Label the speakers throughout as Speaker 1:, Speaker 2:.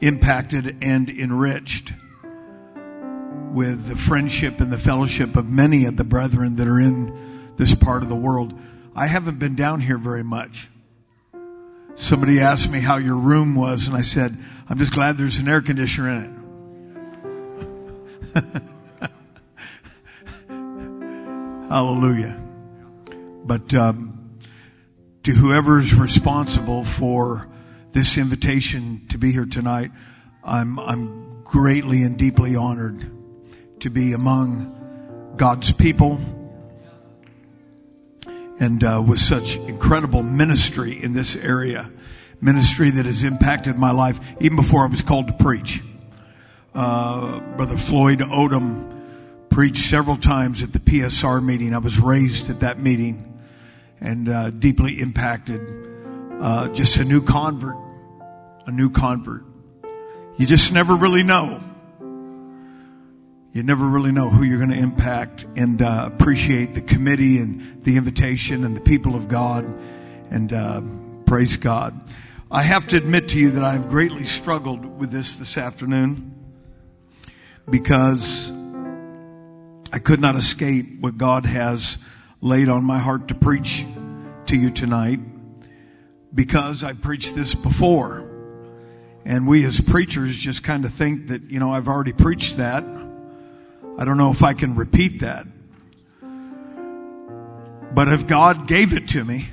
Speaker 1: impacted and enriched with the friendship and the fellowship of many of the brethren that are in this part of the world. I haven't been down here very much. Somebody asked me how your room was, and I said, I'm just glad there's an air conditioner in it. Hallelujah. But um, to whoever's responsible for this invitation to be here tonight, I'm, I'm greatly and deeply honored to be among God's people and uh, with such incredible ministry in this area, ministry that has impacted my life even before I was called to preach. Uh, Brother Floyd Odom preached several times at the PSR meeting. I was raised at that meeting and uh, deeply impacted. Uh, just a new convert, a new convert. You just never really know you never really know who you're going to impact and uh, appreciate the committee and the invitation and the people of God and uh, praise God. I have to admit to you that I've greatly struggled with this this afternoon because I could not escape what God has laid on my heart to preach to you tonight because I preached this before. And we as preachers just kind of think that, you know, I've already preached that. I don't know if I can repeat that. But if God gave it to me,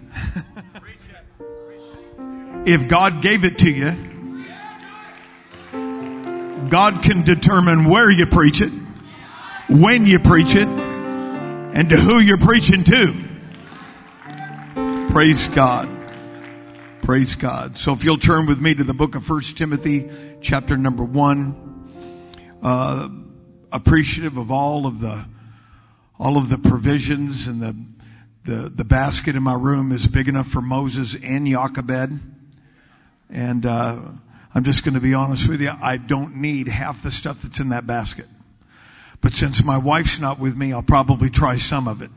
Speaker 1: if God gave it to you, God can determine where you preach it, when you preach it, and to who you're preaching to. Praise God. Praise God. So if you'll turn with me to the book of First Timothy, chapter number one. Uh, appreciative of all of the all of the provisions and the the, the basket in my room is big enough for Moses and Jochebed. And uh, I'm just going to be honest with you, I don't need half the stuff that's in that basket. But since my wife's not with me, I'll probably try some of it.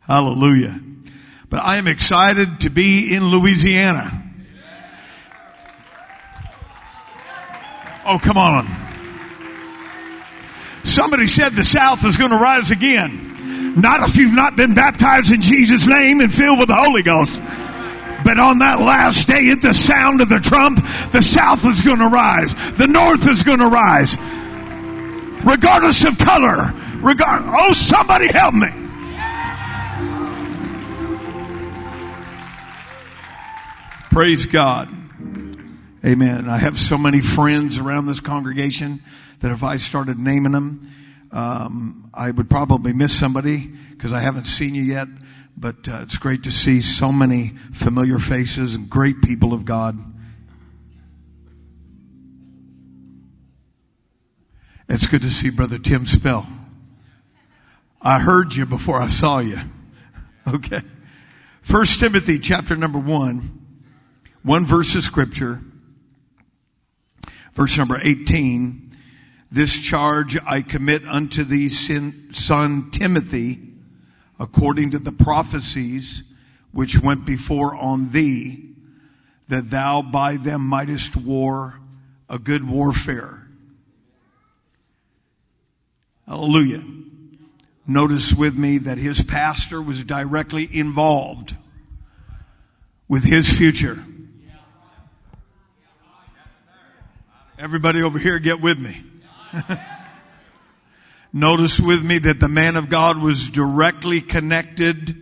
Speaker 1: Hallelujah. But I am excited to be in Louisiana. Oh, come on. Somebody said the South is going to rise again. Not if you've not been baptized in Jesus' name and filled with the Holy Ghost. But on that last day, at the sound of the trump, the South is going to rise. The North is going to rise. Regardless of color. Regard, oh, somebody help me. Praise God. Amen. I have so many friends around this congregation that if I started naming them, um, I would probably miss somebody because I haven't seen you yet. But uh, it's great to see so many familiar faces and great people of God. It's good to see Brother Tim Spell. I heard you before I saw you. Okay. First Timothy chapter number one, one verse of scripture, verse number 18. This charge I commit unto thee, son Timothy, according to the prophecies which went before on thee, that thou by them mightest war a good warfare. Hallelujah. Notice with me that his pastor was directly involved with his future. Everybody over here get with me. Notice with me that the man of God was directly connected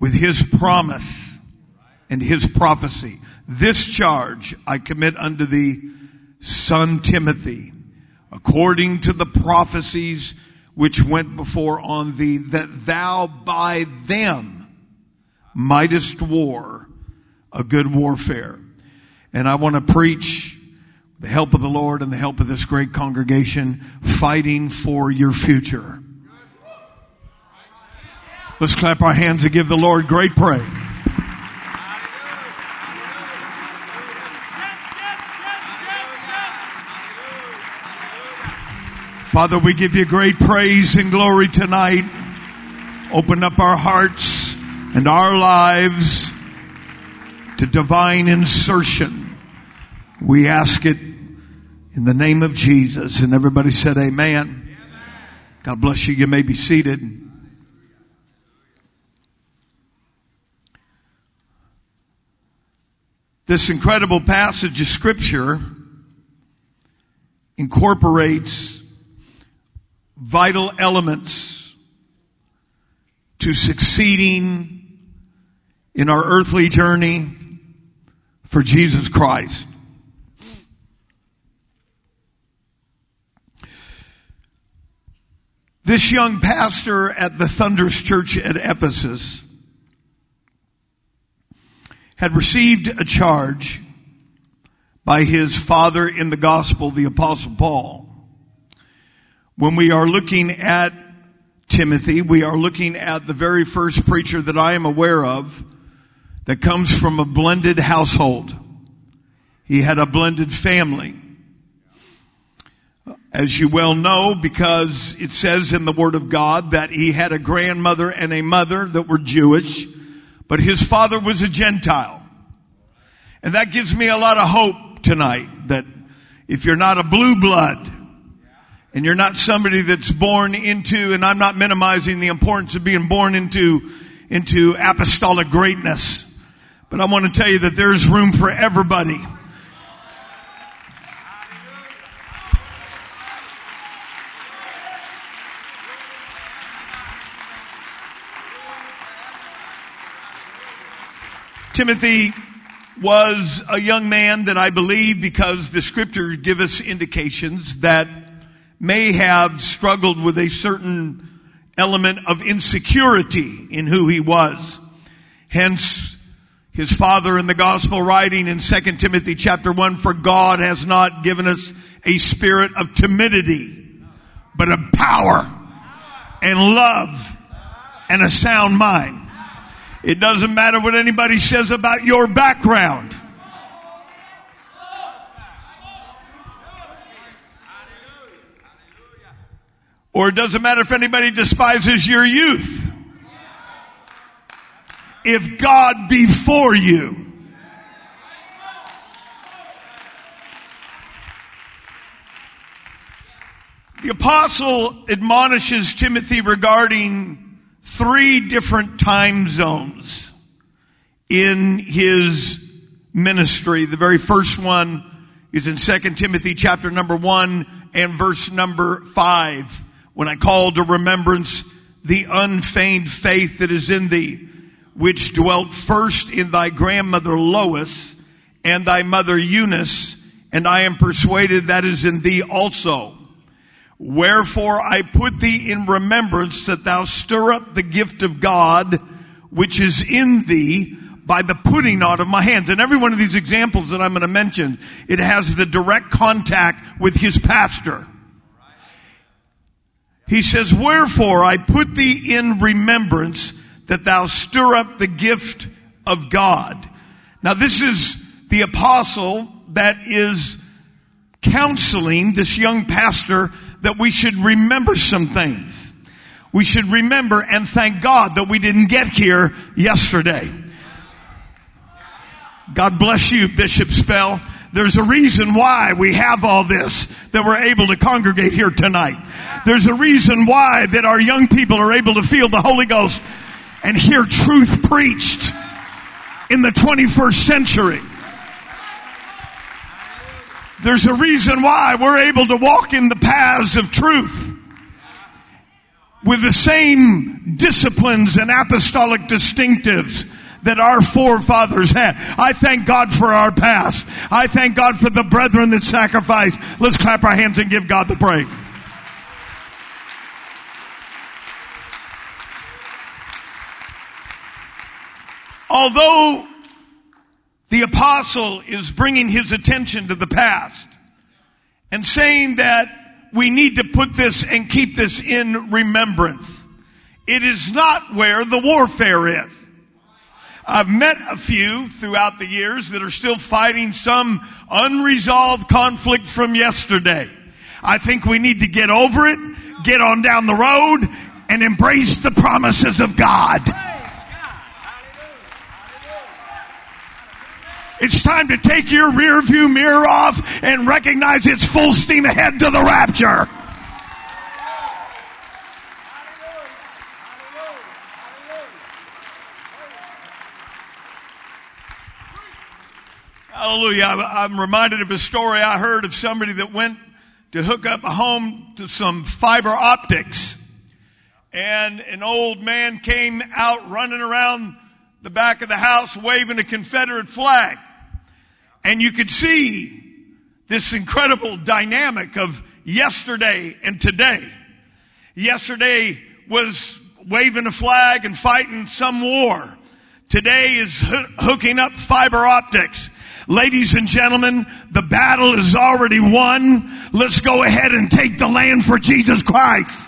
Speaker 1: with his promise and his prophecy. This charge I commit unto thee, son Timothy, according to the prophecies which went before on thee, that thou by them mightest war a good warfare. And I want to preach the help of the Lord and the help of this great congregation, fighting for your future. Let's clap our hands and give the Lord great praise. Father, we give you great praise and glory tonight. Open up our hearts and our lives to divine insertion. We ask it in the name of Jesus. And everybody said amen. God bless you. You may be seated. This incredible passage of scripture incorporates vital elements to succeeding in our earthly journey for Jesus Christ. This young pastor at the Thunders Church at Ephesus had received a charge by his father in the gospel, the apostle Paul. When we are looking at Timothy, we are looking at the very first preacher that I am aware of that comes from a blended household. He had a blended family. As you well know, because it says in the Word of God that he had a grandmother and a mother that were Jewish, but his father was a Gentile. And that gives me a lot of hope tonight that if you're not a blue blood, and you're not somebody that's born into, and I'm not minimizing the importance of being born into, into apostolic greatness, but I want to tell you that there's room for everybody. Timothy was a young man that I believe because the scriptures give us indications that may have struggled with a certain element of insecurity in who he was. Hence, his father in the gospel writing in 2 Timothy chapter 1, for God has not given us a spirit of timidity, but of power and love and a sound mind. It doesn't matter what anybody says about your background. Or it doesn't matter if anybody despises your youth. If God be for you. The apostle admonishes Timothy regarding three different time zones in his ministry. The very first one is in 2 Timothy chapter number 1 and verse number 5 when I call to remembrance the unfeigned faith that is in thee, which dwelt first in thy grandmother Lois and thy mother Eunice, and I am persuaded that is in thee also. Wherefore I put thee in remembrance that thou stir up the gift of God which is in thee by the putting on of my hands. And every one of these examples that I'm going to mention, it has the direct contact with his pastor. He says, wherefore I put thee in remembrance that thou stir up the gift of God. Now this is the apostle that is counseling this young pastor that we should remember some things. We should remember and thank God that we didn't get here yesterday. God bless you, Bishop Spell. There's a reason why we have all this, that we're able to congregate here tonight. There's a reason why that our young people are able to feel the Holy Ghost and hear truth preached in the 21st century. There's a reason why we're able to walk in the paths of truth with the same disciplines and apostolic distinctives that our forefathers had. I thank God for our past. I thank God for the brethren that sacrificed. Let's clap our hands and give God the praise. Although the apostle is bringing his attention to the past and saying that we need to put this and keep this in remembrance. It is not where the warfare is. I've met a few throughout the years that are still fighting some unresolved conflict from yesterday. I think we need to get over it, get on down the road, and embrace the promises of God. It's time to take your rear view mirror off and recognize it's full steam ahead to the rapture. Hallelujah. I'm reminded of a story I heard of somebody that went to hook up a home to some fiber optics. And an old man came out running around the back of the house waving a Confederate flag. And you could see this incredible dynamic of yesterday and today. Yesterday was waving a flag and fighting some war. Today is hooking up fiber optics. Ladies and gentlemen, the battle is already won. Let's go ahead and take the land for Jesus Christ.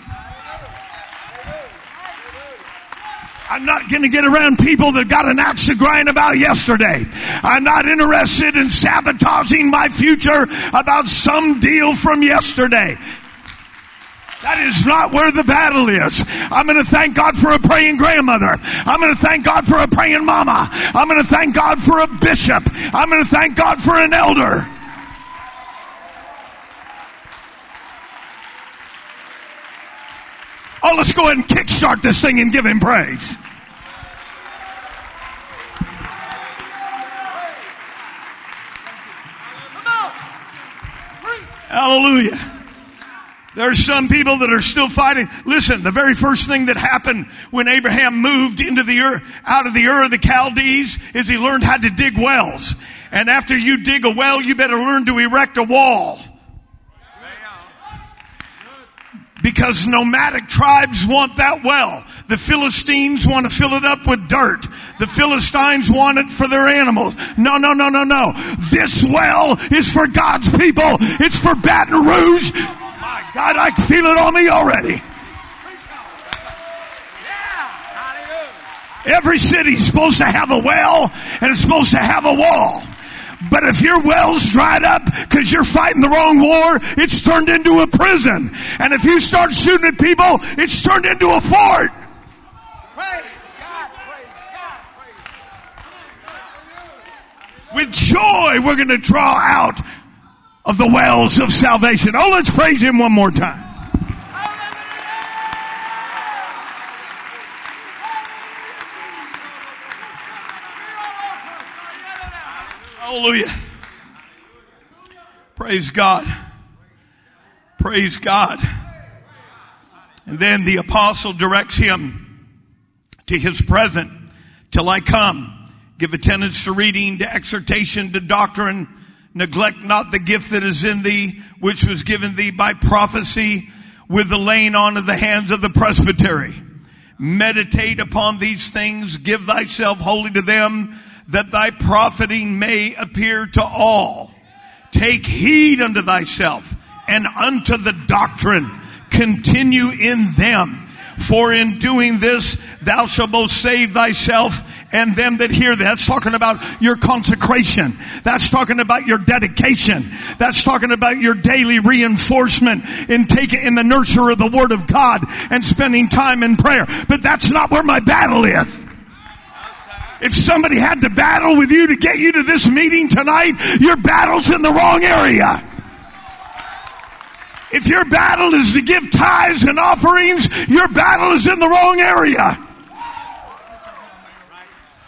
Speaker 1: I'm not going to get around people that got an axe to grind about yesterday. I'm not interested in sabotaging my future about some deal from yesterday. That is not where the battle is. I'm going to thank God for a praying grandmother. I'm going to thank God for a praying mama. I'm going to thank God for a bishop. I'm going to thank God for an elder. Oh, let's go ahead and kickstart this thing and give him praise. Hallelujah. There's some people that are still fighting. Listen, the very first thing that happened when Abraham moved into the earth, out of the Ur of the Chaldees is he learned how to dig wells. And after you dig a well, you better learn to erect a wall. Because nomadic tribes want that well. The Philistines want to fill it up with dirt. The Philistines want it for their animals. No, no, no, no, no. This well is for God's people. It's for Baton Rouge. My God, I feel it on me already. Every city's supposed to have a well and it's supposed to have a wall. But if your well's dried up because you're fighting the wrong war, it's turned into a prison. And if you start shooting at people, it's turned into a fort. Praise God, praise God, praise God. With joy, we're going to draw out of the wells of salvation. Oh, let's praise Him one more time. Hallelujah. Praise God. Praise God. And then the apostle directs him to his present till I come. Give attendance to reading, to exhortation, to doctrine. Neglect not the gift that is in thee, which was given thee by prophecy with the laying on of the hands of the presbytery. Meditate upon these things. Give thyself wholly to them that thy profiting may appear to all. Take heed unto thyself and unto the doctrine. Continue in them. For in doing this, thou shalt both save thyself and them that hear. That's talking about your consecration. That's talking about your dedication. That's talking about your daily reinforcement in taking in the nurture of the Word of God and spending time in prayer. But that's not where my battle is. If somebody had to battle with you to get you to this meeting tonight, your battle's in the wrong area. If your battle is to give tithes and offerings, your battle is in the wrong area.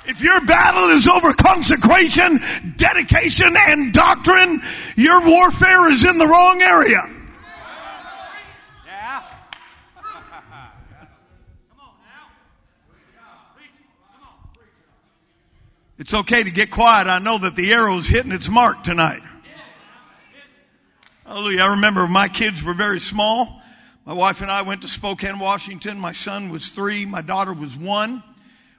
Speaker 1: If your battle is over consecration, dedication, and doctrine, your warfare is in the wrong area. It's okay to get quiet. I know that the arrow's hitting its mark tonight. Hallelujah. I remember my kids were very small. My wife and I went to Spokane, Washington. My son was three. My daughter was one.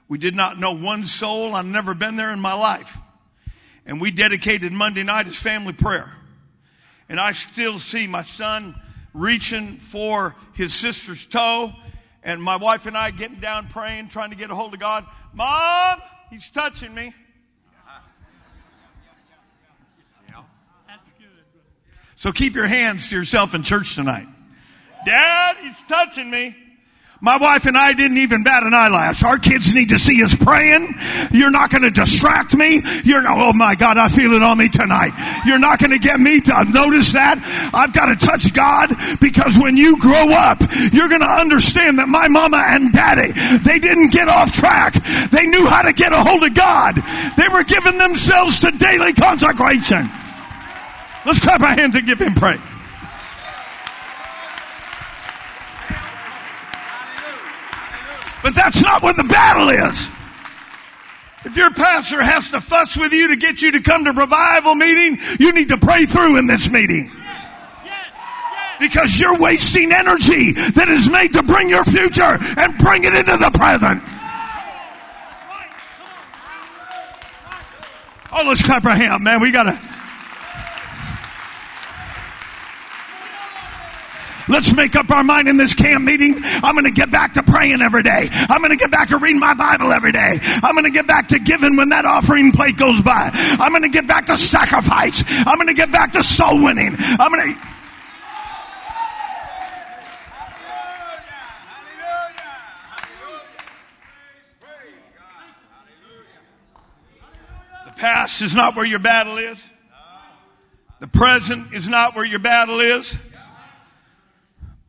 Speaker 1: We did not know one soul. I've never been there in my life. And we dedicated Monday night as family prayer. And I still see my son reaching for his sister's toe and my wife and I getting down praying, trying to get a hold of God. Mom, He's touching me. So keep your hands to yourself in church tonight. Dad, he's touching me. My wife and I didn't even bat an eyelash. Our kids need to see us praying. You're not going to distract me. You're not, oh my God, I feel it on me tonight. You're not going to get me to notice that. I've got to touch God because when you grow up, you're going to understand that my mama and daddy, they didn't get off track. They knew how to get a hold of God. They were giving themselves to daily consecration. Let's clap our hands and give him praise. But that's not what the battle is. If your pastor has to fuss with you to get you to come to revival meeting, you need to pray through in this meeting. Because you're wasting energy that is made to bring your future and bring it into the present. Oh, let's clap our hand, man. We gotta. Let's make up our mind in this camp meeting. I'm going to get back to praying every day. I'm going to get back to reading my Bible every day. I'm going to get back to giving when that offering plate goes by. I'm going to get back to sacrifice. I'm going to get back to soul winning. I'm going to. The past is not where your battle is. The present is not where your battle is.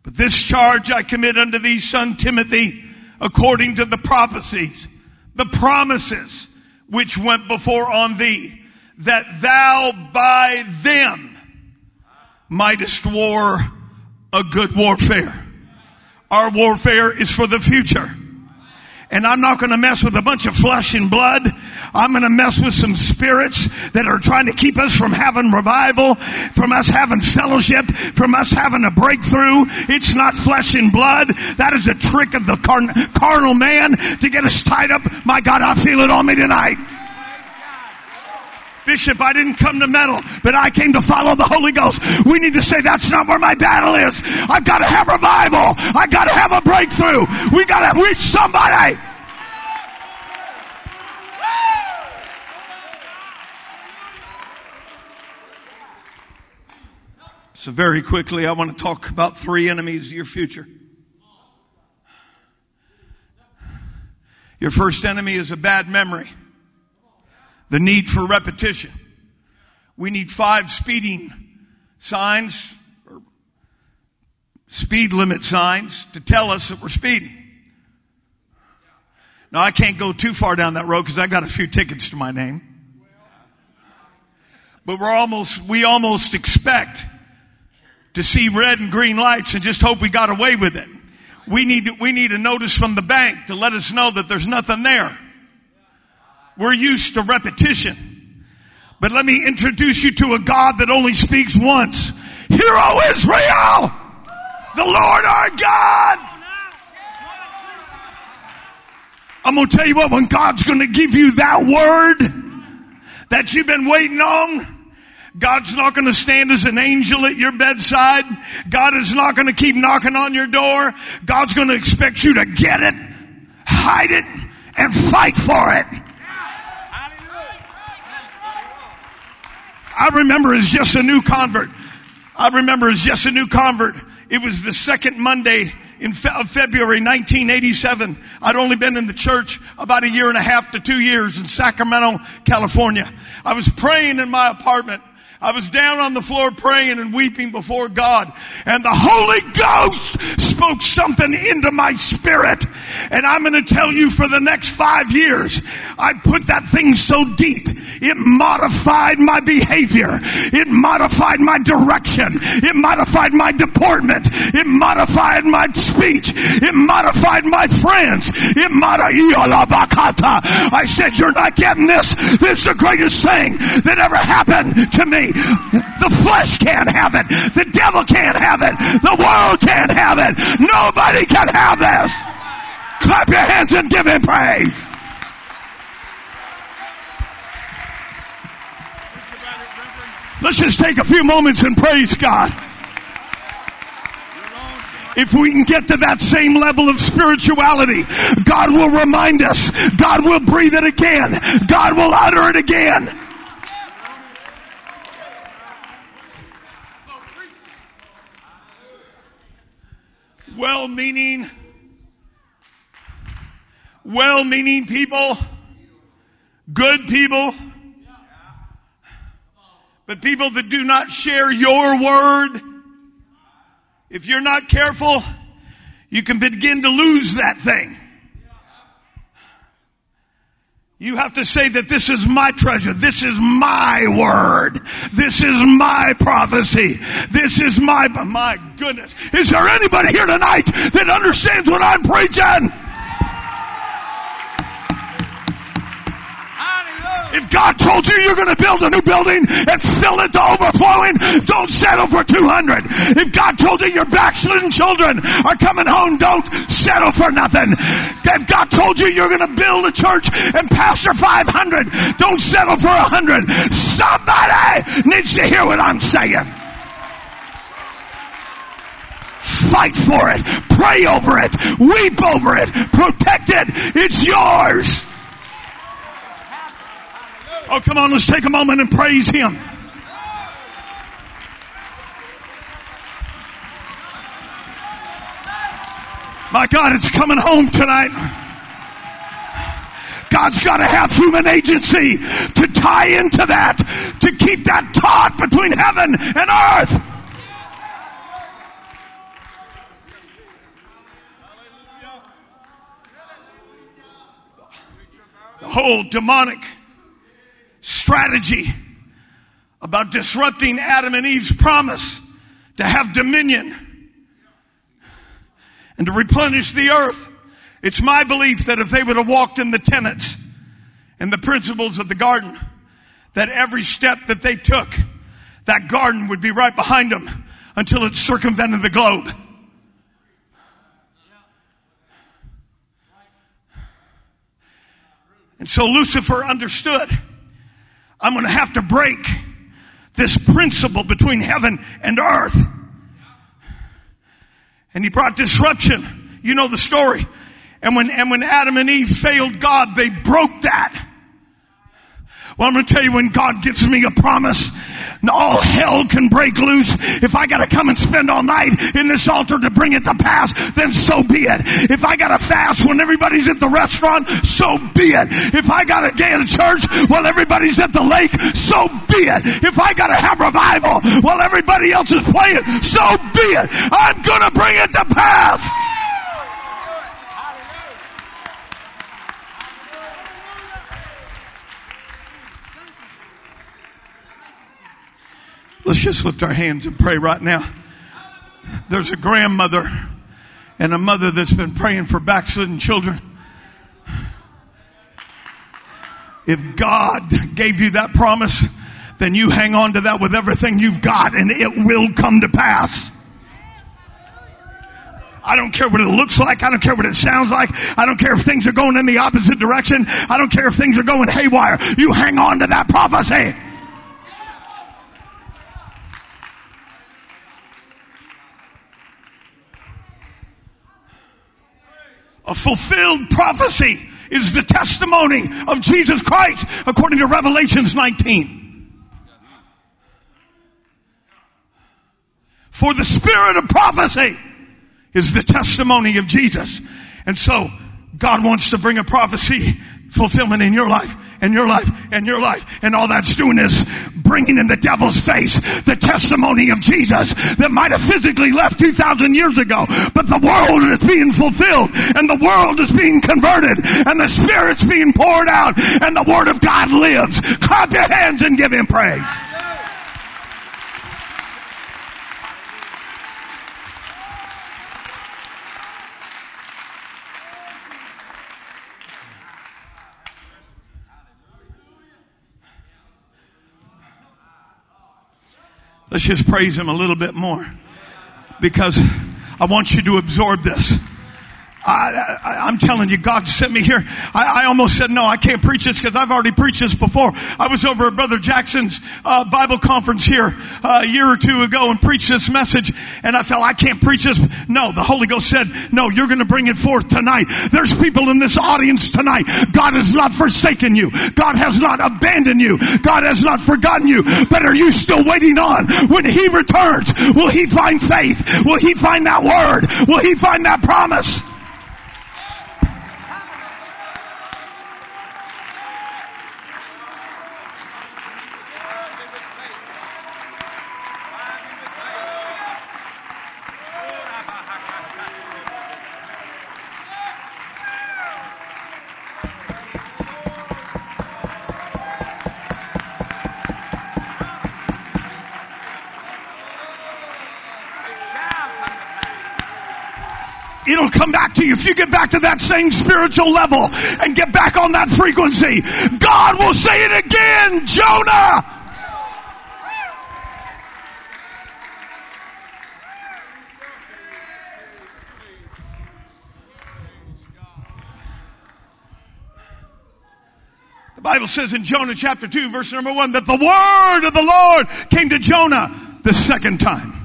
Speaker 1: But this charge I commit unto thee, son Timothy, according to the prophecies, the promises which went before on thee, that thou by them mightest war a good warfare. Our warfare is for the future. And I'm not going to mess with a bunch of flesh and blood. I'm going to mess with some spirits that are trying to keep us from having revival, from us having fellowship, from us having a breakthrough. It's not flesh and blood. That is a trick of the carn- carnal man to get us tied up. My God, I feel it on me tonight. Bishop, I didn't come to meddle, but I came to follow the Holy Ghost. We need to say that's not where my battle is. I've got to have revival. I've got to have a breakthrough. We got to reach somebody. So very quickly, I want to talk about three enemies of your future. Your first enemy is a bad memory. The need for repetition. We need five speeding signs or speed limit signs to tell us that we're speeding. Now I can't go too far down that road because I got a few tickets to my name. But we're almost, we almost expect to see red and green lights and just hope we got away with it. We need, we need a notice from the bank to let us know that there's nothing there. We're used to repetition. But let me introduce you to a God that only speaks once. Hear, O Israel! The Lord our God! I'm gonna tell you what, when God's gonna give you that word that you've been waiting on, God's not going to stand as an angel at your bedside. God is not going to keep knocking on your door. God's going to expect you to get it, hide it, and fight for it. I remember as just a new convert. I remember as just a new convert. It was the second Monday in fe- February 1987. I'd only been in the church about a year and a half to two years in Sacramento, California. I was praying in my apartment I was down on the floor praying and weeping before God and the Holy Ghost spoke something into my spirit. And I'm going to tell you for the next five years, I put that thing so deep, it modified my behavior. It modified my direction. It modified my deportment. It modified my speech. It modified my friends. It modified, I said, you're not getting this. This is the greatest thing that ever happened to me. The flesh can't have it. The devil can't have it. The world can't have it. Nobody can have this. Clap your hands and give him praise. Let's just take a few moments and praise God. If we can get to that same level of spirituality, God will remind us. God will breathe it again. God will utter it again. well meaning well-meaning people, good people, but people that do not share your word, if you're not careful, you can begin to lose that thing. You have to say that this is my treasure. This is my word. This is my prophecy. This is my, my goodness. Is there anybody here tonight that understands what I'm preaching? If God told you you're going to build a new building and fill it to overflowing, don't settle for 200. If God told you your backslidden children are coming home, don't settle for nothing. If God told you you're going to build a church and pastor 500, don't settle for 100. Somebody needs to hear what I'm saying. Fight for it. Pray over it. Weep over it. Protect it. It's yours. Oh, come on, let's take a moment and praise Him. My God, it's coming home tonight. God's got to have human agency to tie into that, to keep that taut between heaven and earth. The whole demonic strategy about disrupting Adam and Eve's promise to have dominion and to replenish the earth. It's my belief that if they would have walked in the tenets and the principles of the garden, that every step that they took, that garden would be right behind them until it circumvented the globe. And so Lucifer understood I'm going to have to break this principle between heaven and earth. And he brought disruption. You know the story. And when, and when Adam and Eve failed God, they broke that. Well, I'm going to tell you when God gives me a promise, all hell can break loose. If I gotta come and spend all night in this altar to bring it to pass, then so be it. If I gotta fast when everybody's at the restaurant, so be it. If I gotta get in church while everybody's at the lake, so be it. If I gotta have revival while everybody else is playing, so be it. I'm gonna bring it to pass. Let's just lift our hands and pray right now. There's a grandmother and a mother that's been praying for backslidden children. If God gave you that promise, then you hang on to that with everything you've got and it will come to pass. I don't care what it looks like. I don't care what it sounds like. I don't care if things are going in the opposite direction. I don't care if things are going haywire. You hang on to that prophecy. A fulfilled prophecy is the testimony of Jesus Christ according to Revelations 19. For the spirit of prophecy is the testimony of Jesus. And so God wants to bring a prophecy fulfillment in your life and your life and your life. And all that's doing is bringing in the devil's face the testimony of Jesus that might have physically left 2,000 years ago. But the world is being fulfilled and the world is being converted and the Spirit's being poured out and the Word of God lives. Clap your hands and give Him praise. Let's just praise Him a little bit more because I want you to absorb this. I, am telling you, God sent me here. I, I, almost said, no, I can't preach this because I've already preached this before. I was over at Brother Jackson's uh, Bible conference here uh, a year or two ago and preached this message, and I felt I can't preach this. No, the Holy Ghost said, no, you're going to bring it forth tonight. There's people in this audience tonight. God has not forsaken you. God has not abandoned you. God has not forgotten you. But are you still waiting on when He returns? Will He find faith? Will He find that word? Will He find that promise? it'll come back to you. If you get back to that same spiritual level and get back on that frequency, God will say it again, Jonah! The Bible says in Jonah chapter 2 verse number 1 that the word of the Lord came to Jonah the second time.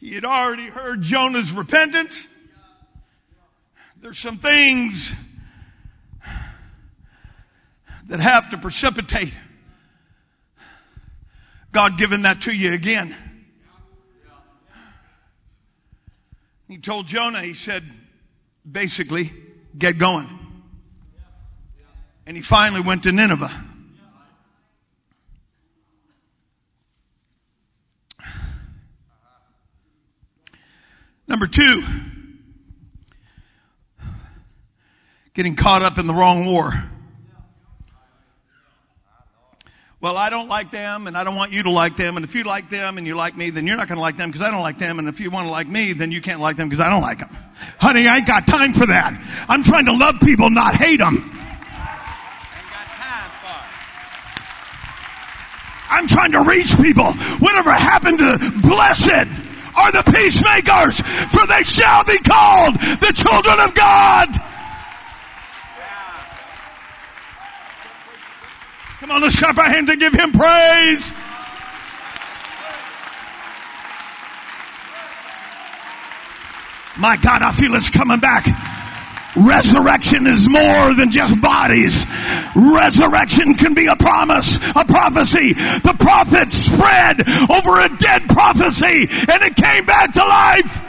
Speaker 1: He had already heard Jonah's repentance. There's some things that have to precipitate God giving that to you again. He told Jonah, he said, basically, get going. And he finally went to Nineveh. Number two, getting caught up in the wrong war. Well, I don't like them and I don't want you to like them. And if you like them and you like me, then you're not going to like them because I don't like them. And if you want to like me, then you can't like them because I don't like them. Honey, I ain't got time for that. I'm trying to love people, not hate them. I'm trying to reach people. Whatever happened to blessed are the peacemakers, for they shall be called the children of God. Come on, let's clap our hands and give him praise. My God, I feel it's coming back. Resurrection is more than just bodies. Resurrection can be a promise, a prophecy. The prophet spread over a dead prophecy and it came back to life.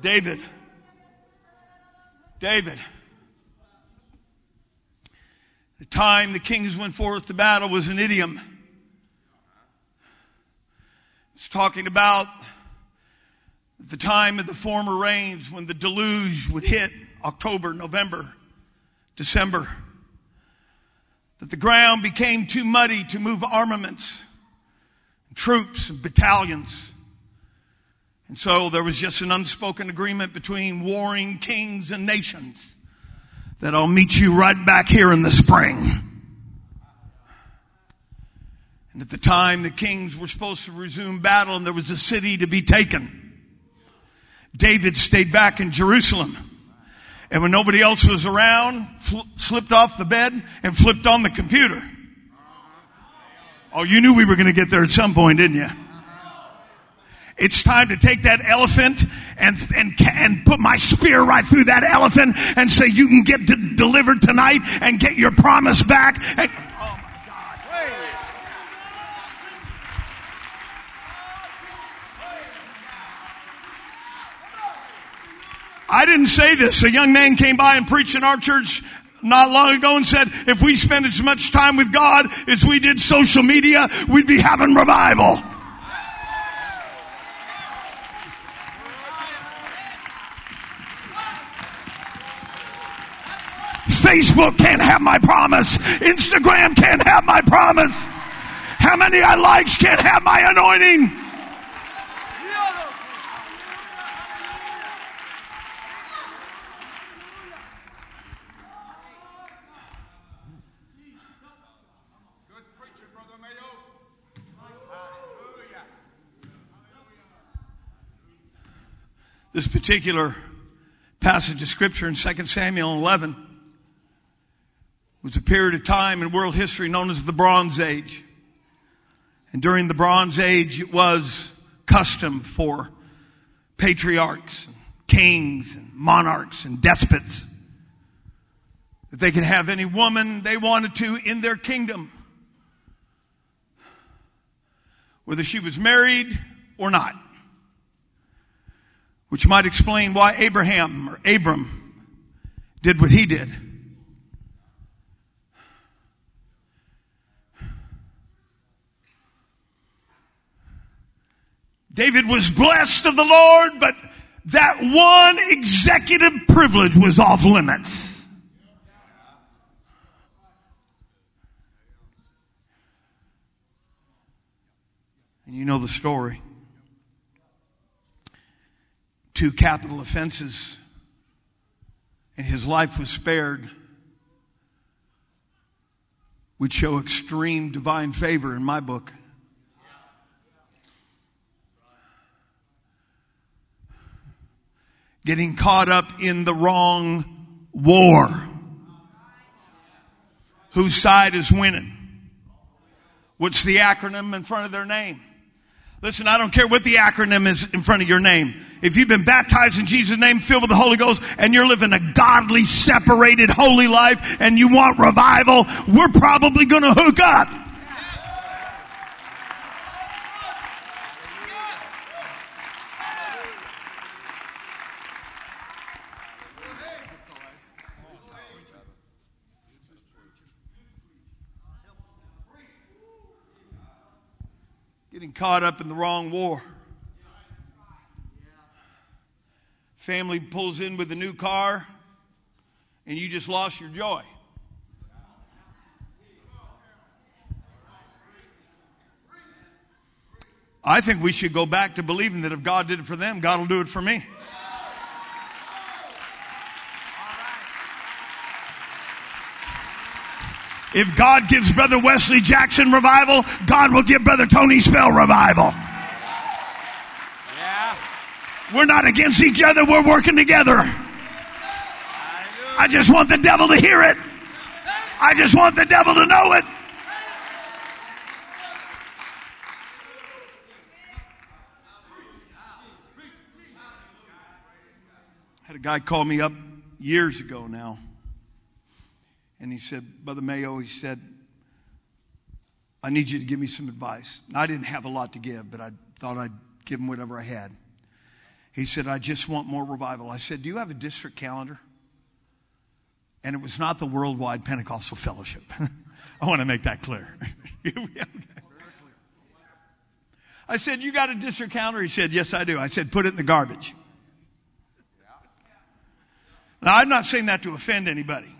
Speaker 1: David. David. Time the kings went forth to battle was an idiom. It's talking about the time of the former rains when the deluge would hit October, November, December. That the ground became too muddy to move armaments, troops, and battalions. And so there was just an unspoken agreement between warring kings and nations that I'll meet you right back here in the spring. And at the time the kings were supposed to resume battle and there was a city to be taken, David stayed back in Jerusalem. And when nobody else was around, fl- slipped off the bed and flipped on the computer. Oh, you knew we were going to get there at some point, didn't you? It's time to take that elephant and, and, and put my spear right through that elephant and say, you can get de- delivered tonight and get your promise back. And, oh my God. I didn't say this. A young man came by and preached in our church not long ago and said, if we spend as much time with God as we did social media, we'd be having revival. Facebook can't have my promise. Instagram can't have my promise. How many I likes can't have my anointing. This particular passage of scripture in 2 Samuel 11 was a period of time in world history known as the Bronze Age. And during the Bronze Age, it was custom for patriarchs, and kings, and monarchs, and despots that they could have any woman they wanted to in their kingdom, whether she was married or not. Which might explain why Abraham or Abram did what he did. David was blessed of the Lord, but that one executive privilege was off limits. And you know the story. Two capital offenses, and his life was spared, would show extreme divine favor in my book. Getting caught up in the wrong war. Whose side is winning? What's the acronym in front of their name? Listen, I don't care what the acronym is in front of your name. If you've been baptized in Jesus' name, filled with the Holy Ghost, and you're living a godly, separated, holy life, and you want revival, we're probably gonna hook up. Getting caught up in the wrong war. Family pulls in with a new car, and you just lost your joy. I think we should go back to believing that if God did it for them, God will do it for me. If God gives Brother Wesley Jackson revival, God will give Brother Tony Spell revival. Yeah. We're not against each other, we're working together. I just want the devil to hear it. I just want the devil to know it. I had a guy call me up years ago now. And he said, Brother Mayo, he said, I need you to give me some advice. I didn't have a lot to give, but I thought I'd give him whatever I had. He said, I just want more revival. I said, Do you have a district calendar? And it was not the Worldwide Pentecostal Fellowship. I want to make that clear. I said, You got a district calendar? He said, Yes, I do. I said, Put it in the garbage. Now, I'm not saying that to offend anybody.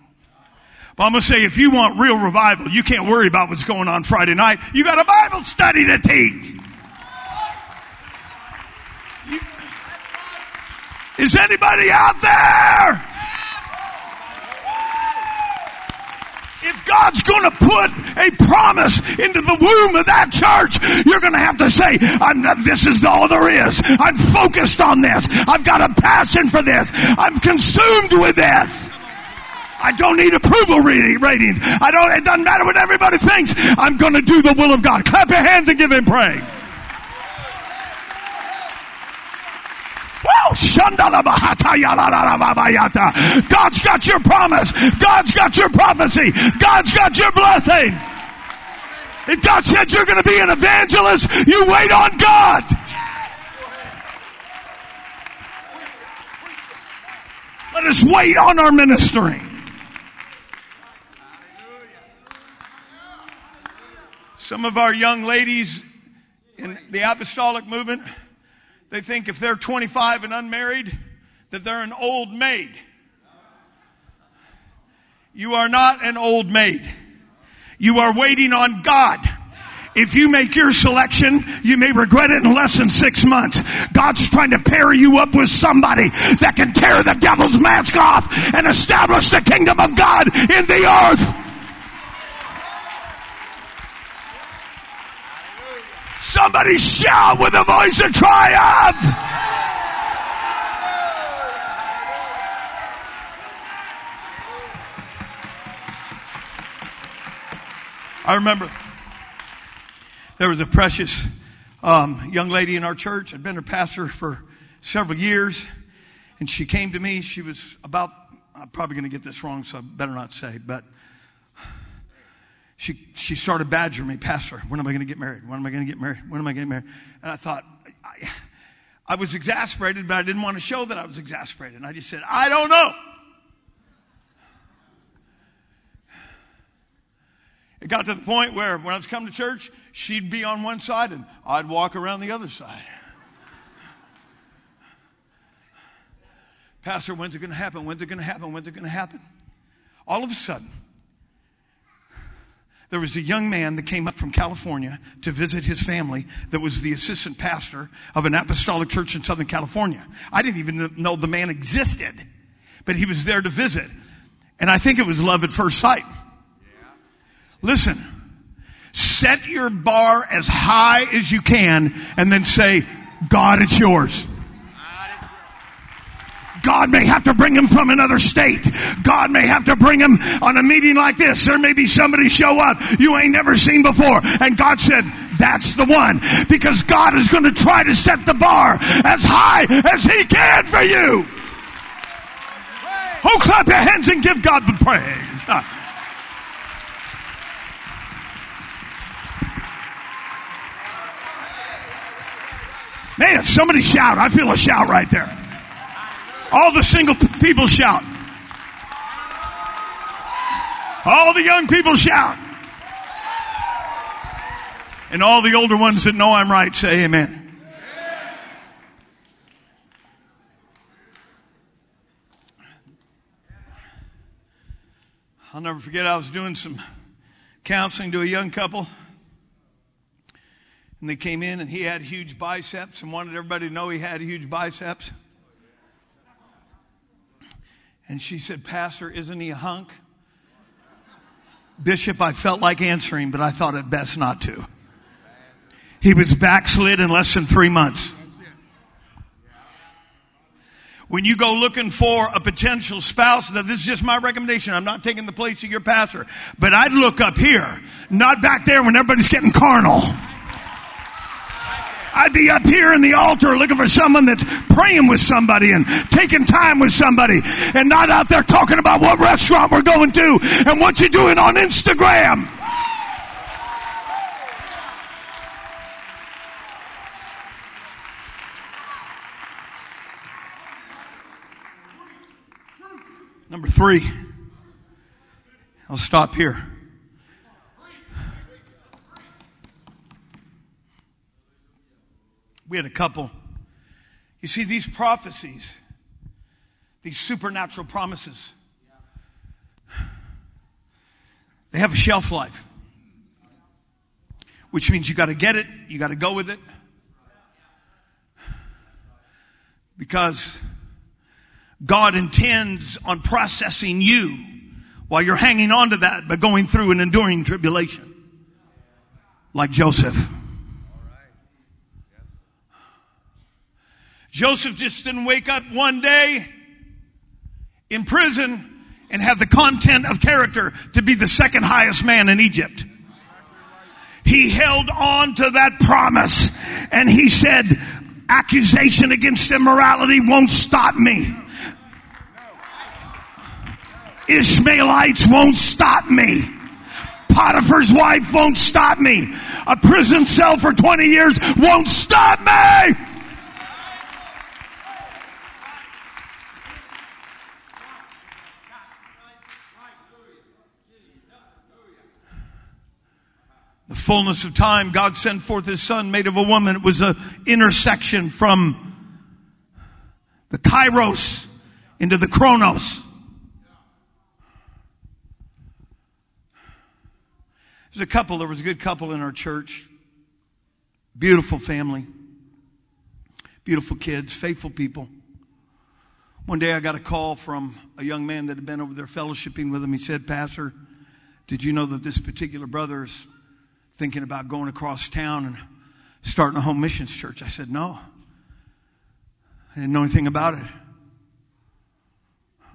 Speaker 1: But I'm going to say if you want real revival, you can't worry about what's going on Friday night. You got a Bible study to teach. You, is anybody out there? If God's going to put a promise into the womb of that church, you're going to have to say, not, this is all there is. I'm focused on this. I've got a passion for this. I'm consumed with this. I don't need approval ratings. I don't, it doesn't matter what everybody thinks. I'm going to do the will of God. Clap your hands and give him praise. God's got your promise. God's got your prophecy. God's got your blessing. If God said you're going to be an evangelist, you wait on God. Let us wait on our ministry. Some of our young ladies in the apostolic movement, they think if they're 25 and unmarried, that they're an old maid. You are not an old maid. You are waiting on God. If you make your selection, you may regret it in less than six months. God's trying to pair you up with somebody that can tear the devil's mask off and establish the kingdom of God in the earth. Somebody shout with a voice of triumph. I remember there was a precious um, young lady in our church. I'd been her pastor for several years, and she came to me. She was about, I'm probably going to get this wrong, so I better not say, but she, she started badgering me, Pastor, when am I going to get married? When am I going to get married? When am I getting married? And I thought, I, I was exasperated, but I didn't want to show that I was exasperated. And I just said, I don't know. It got to the point where when I was coming to church, she'd be on one side and I'd walk around the other side. Pastor, when's it going to happen? When's it going to happen? When's it going to happen? All of a sudden, there was a young man that came up from California to visit his family that was the assistant pastor of an apostolic church in Southern California. I didn't even know the man existed, but he was there to visit. And I think it was love at first sight. Listen, set your bar as high as you can and then say, God, it's yours. God may have to bring him from another state. God may have to bring him on a meeting like this. There may be somebody show up you ain't never seen before. And God said, that's the one. Because God is going to try to set the bar as high as he can for you. Oh, clap your hands and give God the praise. Man, somebody shout. I feel a shout right there. All the single people shout. All the young people shout. And all the older ones that know I'm right say amen. I'll never forget I was doing some counseling to a young couple. And they came in and he had huge biceps and wanted everybody to know he had huge biceps. And she said, Pastor, isn't he a hunk? Bishop, I felt like answering, but I thought it best not to. He was backslid in less than three months. When you go looking for a potential spouse, this is just my recommendation. I'm not taking the place of your pastor, but I'd look up here, not back there when everybody's getting carnal. I'd be up here in the altar looking for someone that's praying with somebody and taking time with somebody and not out there talking about what restaurant we're going to and what you're doing on Instagram. Number three, I'll stop here. We had a couple. You see, these prophecies, these supernatural promises, they have a shelf life, which means you got to get it, you got to go with it. Because God intends on processing you while you're hanging on to that by going through an enduring tribulation. Like Joseph. Joseph just didn't wake up one day in prison and have the content of character to be the second highest man in Egypt. He held on to that promise and he said, accusation against immorality won't stop me. Ishmaelites won't stop me. Potiphar's wife won't stop me. A prison cell for 20 years won't stop me. The fullness of time, God sent forth his son made of a woman. It was an intersection from the kairos into the chronos. There's a couple, there was a good couple in our church. Beautiful family. Beautiful kids, faithful people. One day I got a call from a young man that had been over there fellowshipping with him. He said, Pastor, did you know that this particular brother's thinking about going across town and starting a home missions church. I said, No. I didn't know anything about it.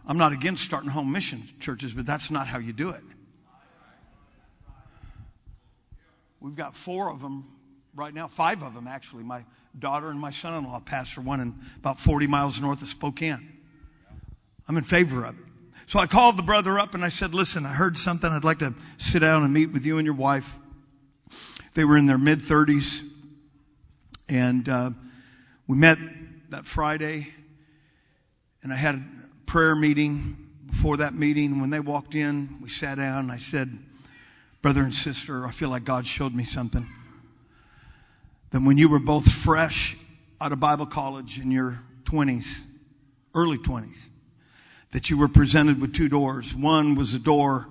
Speaker 1: I'm not against starting home mission churches, but that's not how you do it. We've got four of them right now, five of them actually. My daughter and my son in law pastor one in about 40 miles north of Spokane. I'm in favor of it. So I called the brother up and I said, Listen, I heard something. I'd like to sit down and meet with you and your wife. They were in their mid 30s. And uh, we met that Friday. And I had a prayer meeting before that meeting. When they walked in, we sat down and I said, Brother and sister, I feel like God showed me something. That when you were both fresh out of Bible college in your 20s, early 20s, that you were presented with two doors. One was a door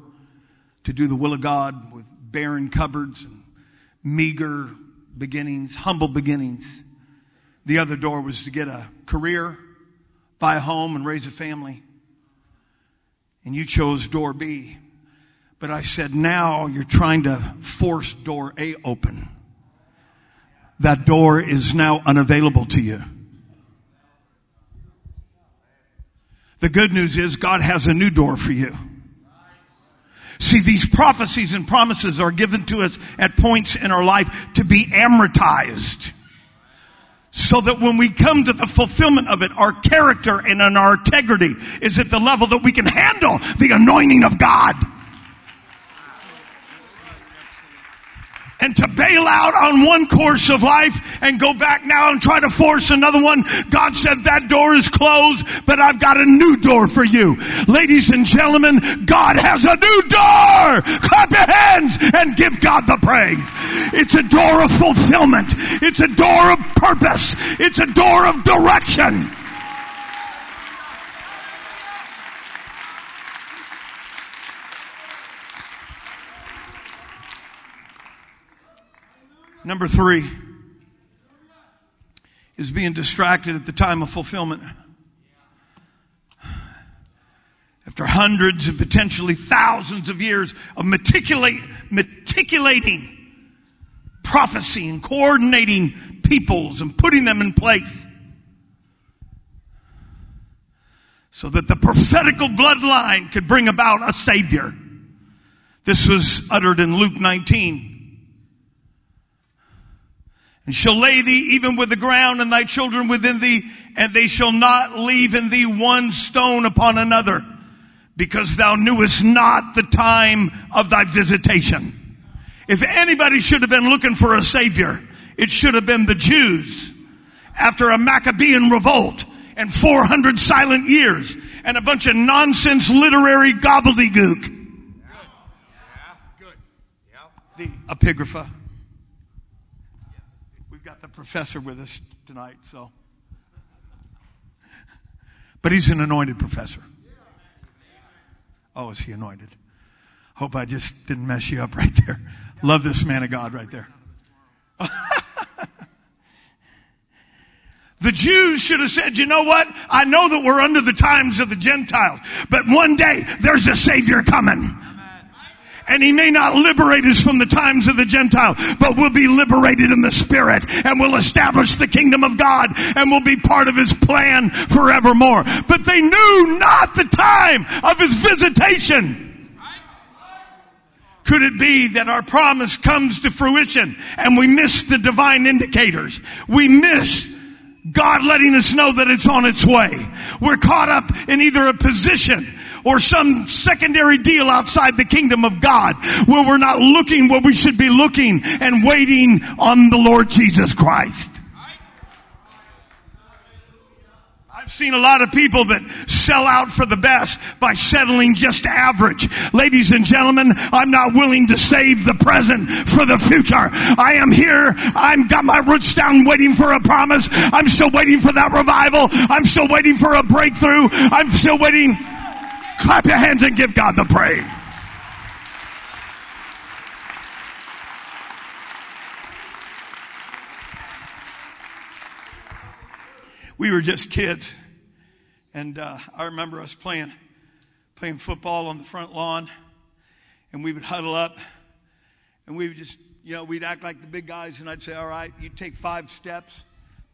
Speaker 1: to do the will of God with barren cupboards and meager beginnings, humble beginnings. The other door was to get a career, buy a home, and raise a family. And you chose door B. But I said, now you're trying to force door A open. That door is now unavailable to you. The good news is God has a new door for you. See, these prophecies and promises are given to us at points in our life to be amortized. So that when we come to the fulfillment of it, our character and our integrity is at the level that we can handle the anointing of God. And to bail out on one course of life and go back now and try to force another one. God said that door is closed, but I've got a new door for you. Ladies and gentlemen, God has a new door. Clap your hands and give God the praise. It's a door of fulfillment. It's a door of purpose. It's a door of direction. Number three is being distracted at the time of fulfillment. After hundreds and potentially thousands of years of meticulating prophecy and coordinating peoples and putting them in place so that the prophetical bloodline could bring about a savior. This was uttered in Luke 19 and shall lay thee even with the ground and thy children within thee, and they shall not leave in thee one stone upon another, because thou knewest not the time of thy visitation. If anybody should have been looking for a savior, it should have been the Jews after a Maccabean revolt and 400 silent years and a bunch of nonsense literary gobbledygook. Good. Yeah, good. Yeah. The epigrapha professor with us tonight, so. But he's an anointed professor. Oh, is he anointed? Hope I just didn't mess you up right there. Love this man of God right there. the Jews should have said, you know what? I know that we're under the times of the Gentiles, but one day there's a Savior coming and he may not liberate us from the times of the Gentile, but we'll be liberated in the spirit and we'll establish the kingdom of God and we'll be part of his plan forevermore. But they knew not the time of his visitation. Could it be that our promise comes to fruition and we miss the divine indicators? We miss God letting us know that it's on its way. We're caught up in either a position or some secondary deal outside the kingdom of God where we're not looking where we should be looking and waiting on the Lord Jesus Christ. I've seen a lot of people that sell out for the best by settling just average. Ladies and gentlemen, I'm not willing to save the present for the future. I am here. I've got my roots down waiting for a promise. I'm still waiting for that revival. I'm still waiting for a breakthrough. I'm still waiting. Clap your hands and give God the praise. We were just kids, and uh, I remember us playing playing football on the front lawn, and we would huddle up, and we would just, you know, we'd act like the big guys, and I'd say, "All right, you take five steps,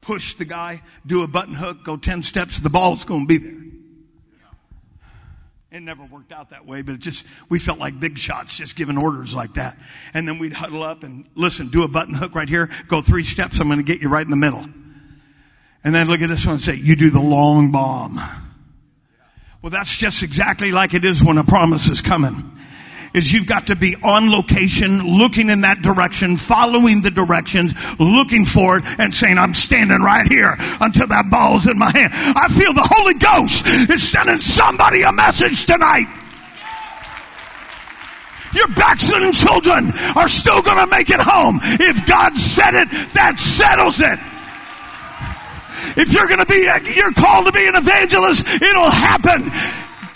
Speaker 1: push the guy, do a button hook, go ten steps, the ball's going to be there." It never worked out that way, but it just, we felt like big shots just giving orders like that. And then we'd huddle up and listen, do a button hook right here, go three steps, I'm going to get you right in the middle. And then look at this one and say, you do the long bomb. Well, that's just exactly like it is when a promise is coming is you've got to be on location, looking in that direction, following the directions, looking for it, and saying, I'm standing right here until that ball's in my hand. I feel the Holy Ghost is sending somebody a message tonight. Your backslidden children are still gonna make it home. If God said it, that settles it. If you're going to be, you're called to be an evangelist, it'll happen.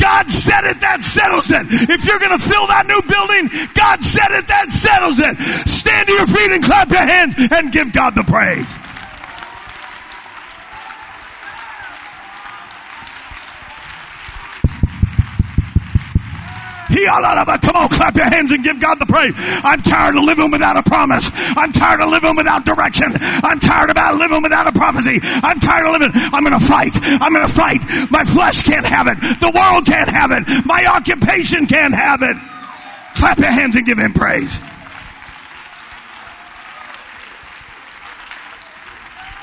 Speaker 1: God said it, that settles it. If you're going to fill that new building, God said it, that settles it. Stand to your feet and clap your hands and give God the praise. Come on, clap your hands and give God the praise. I'm tired of living without a promise. I'm tired of living without direction. I'm tired about living without a prophecy. I'm tired of living. I'm going to fight. I'm going to fight. My flesh can't have it. The world can't have it. My occupation can't have it. Clap your hands and give him praise.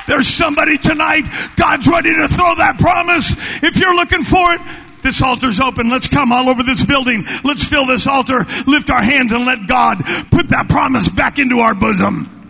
Speaker 1: There's somebody tonight, God's ready to throw that promise. If you're looking for it, this altar's open. Let's come all over this building. Let's fill this altar, lift our hands and let God put that promise back into our bosom.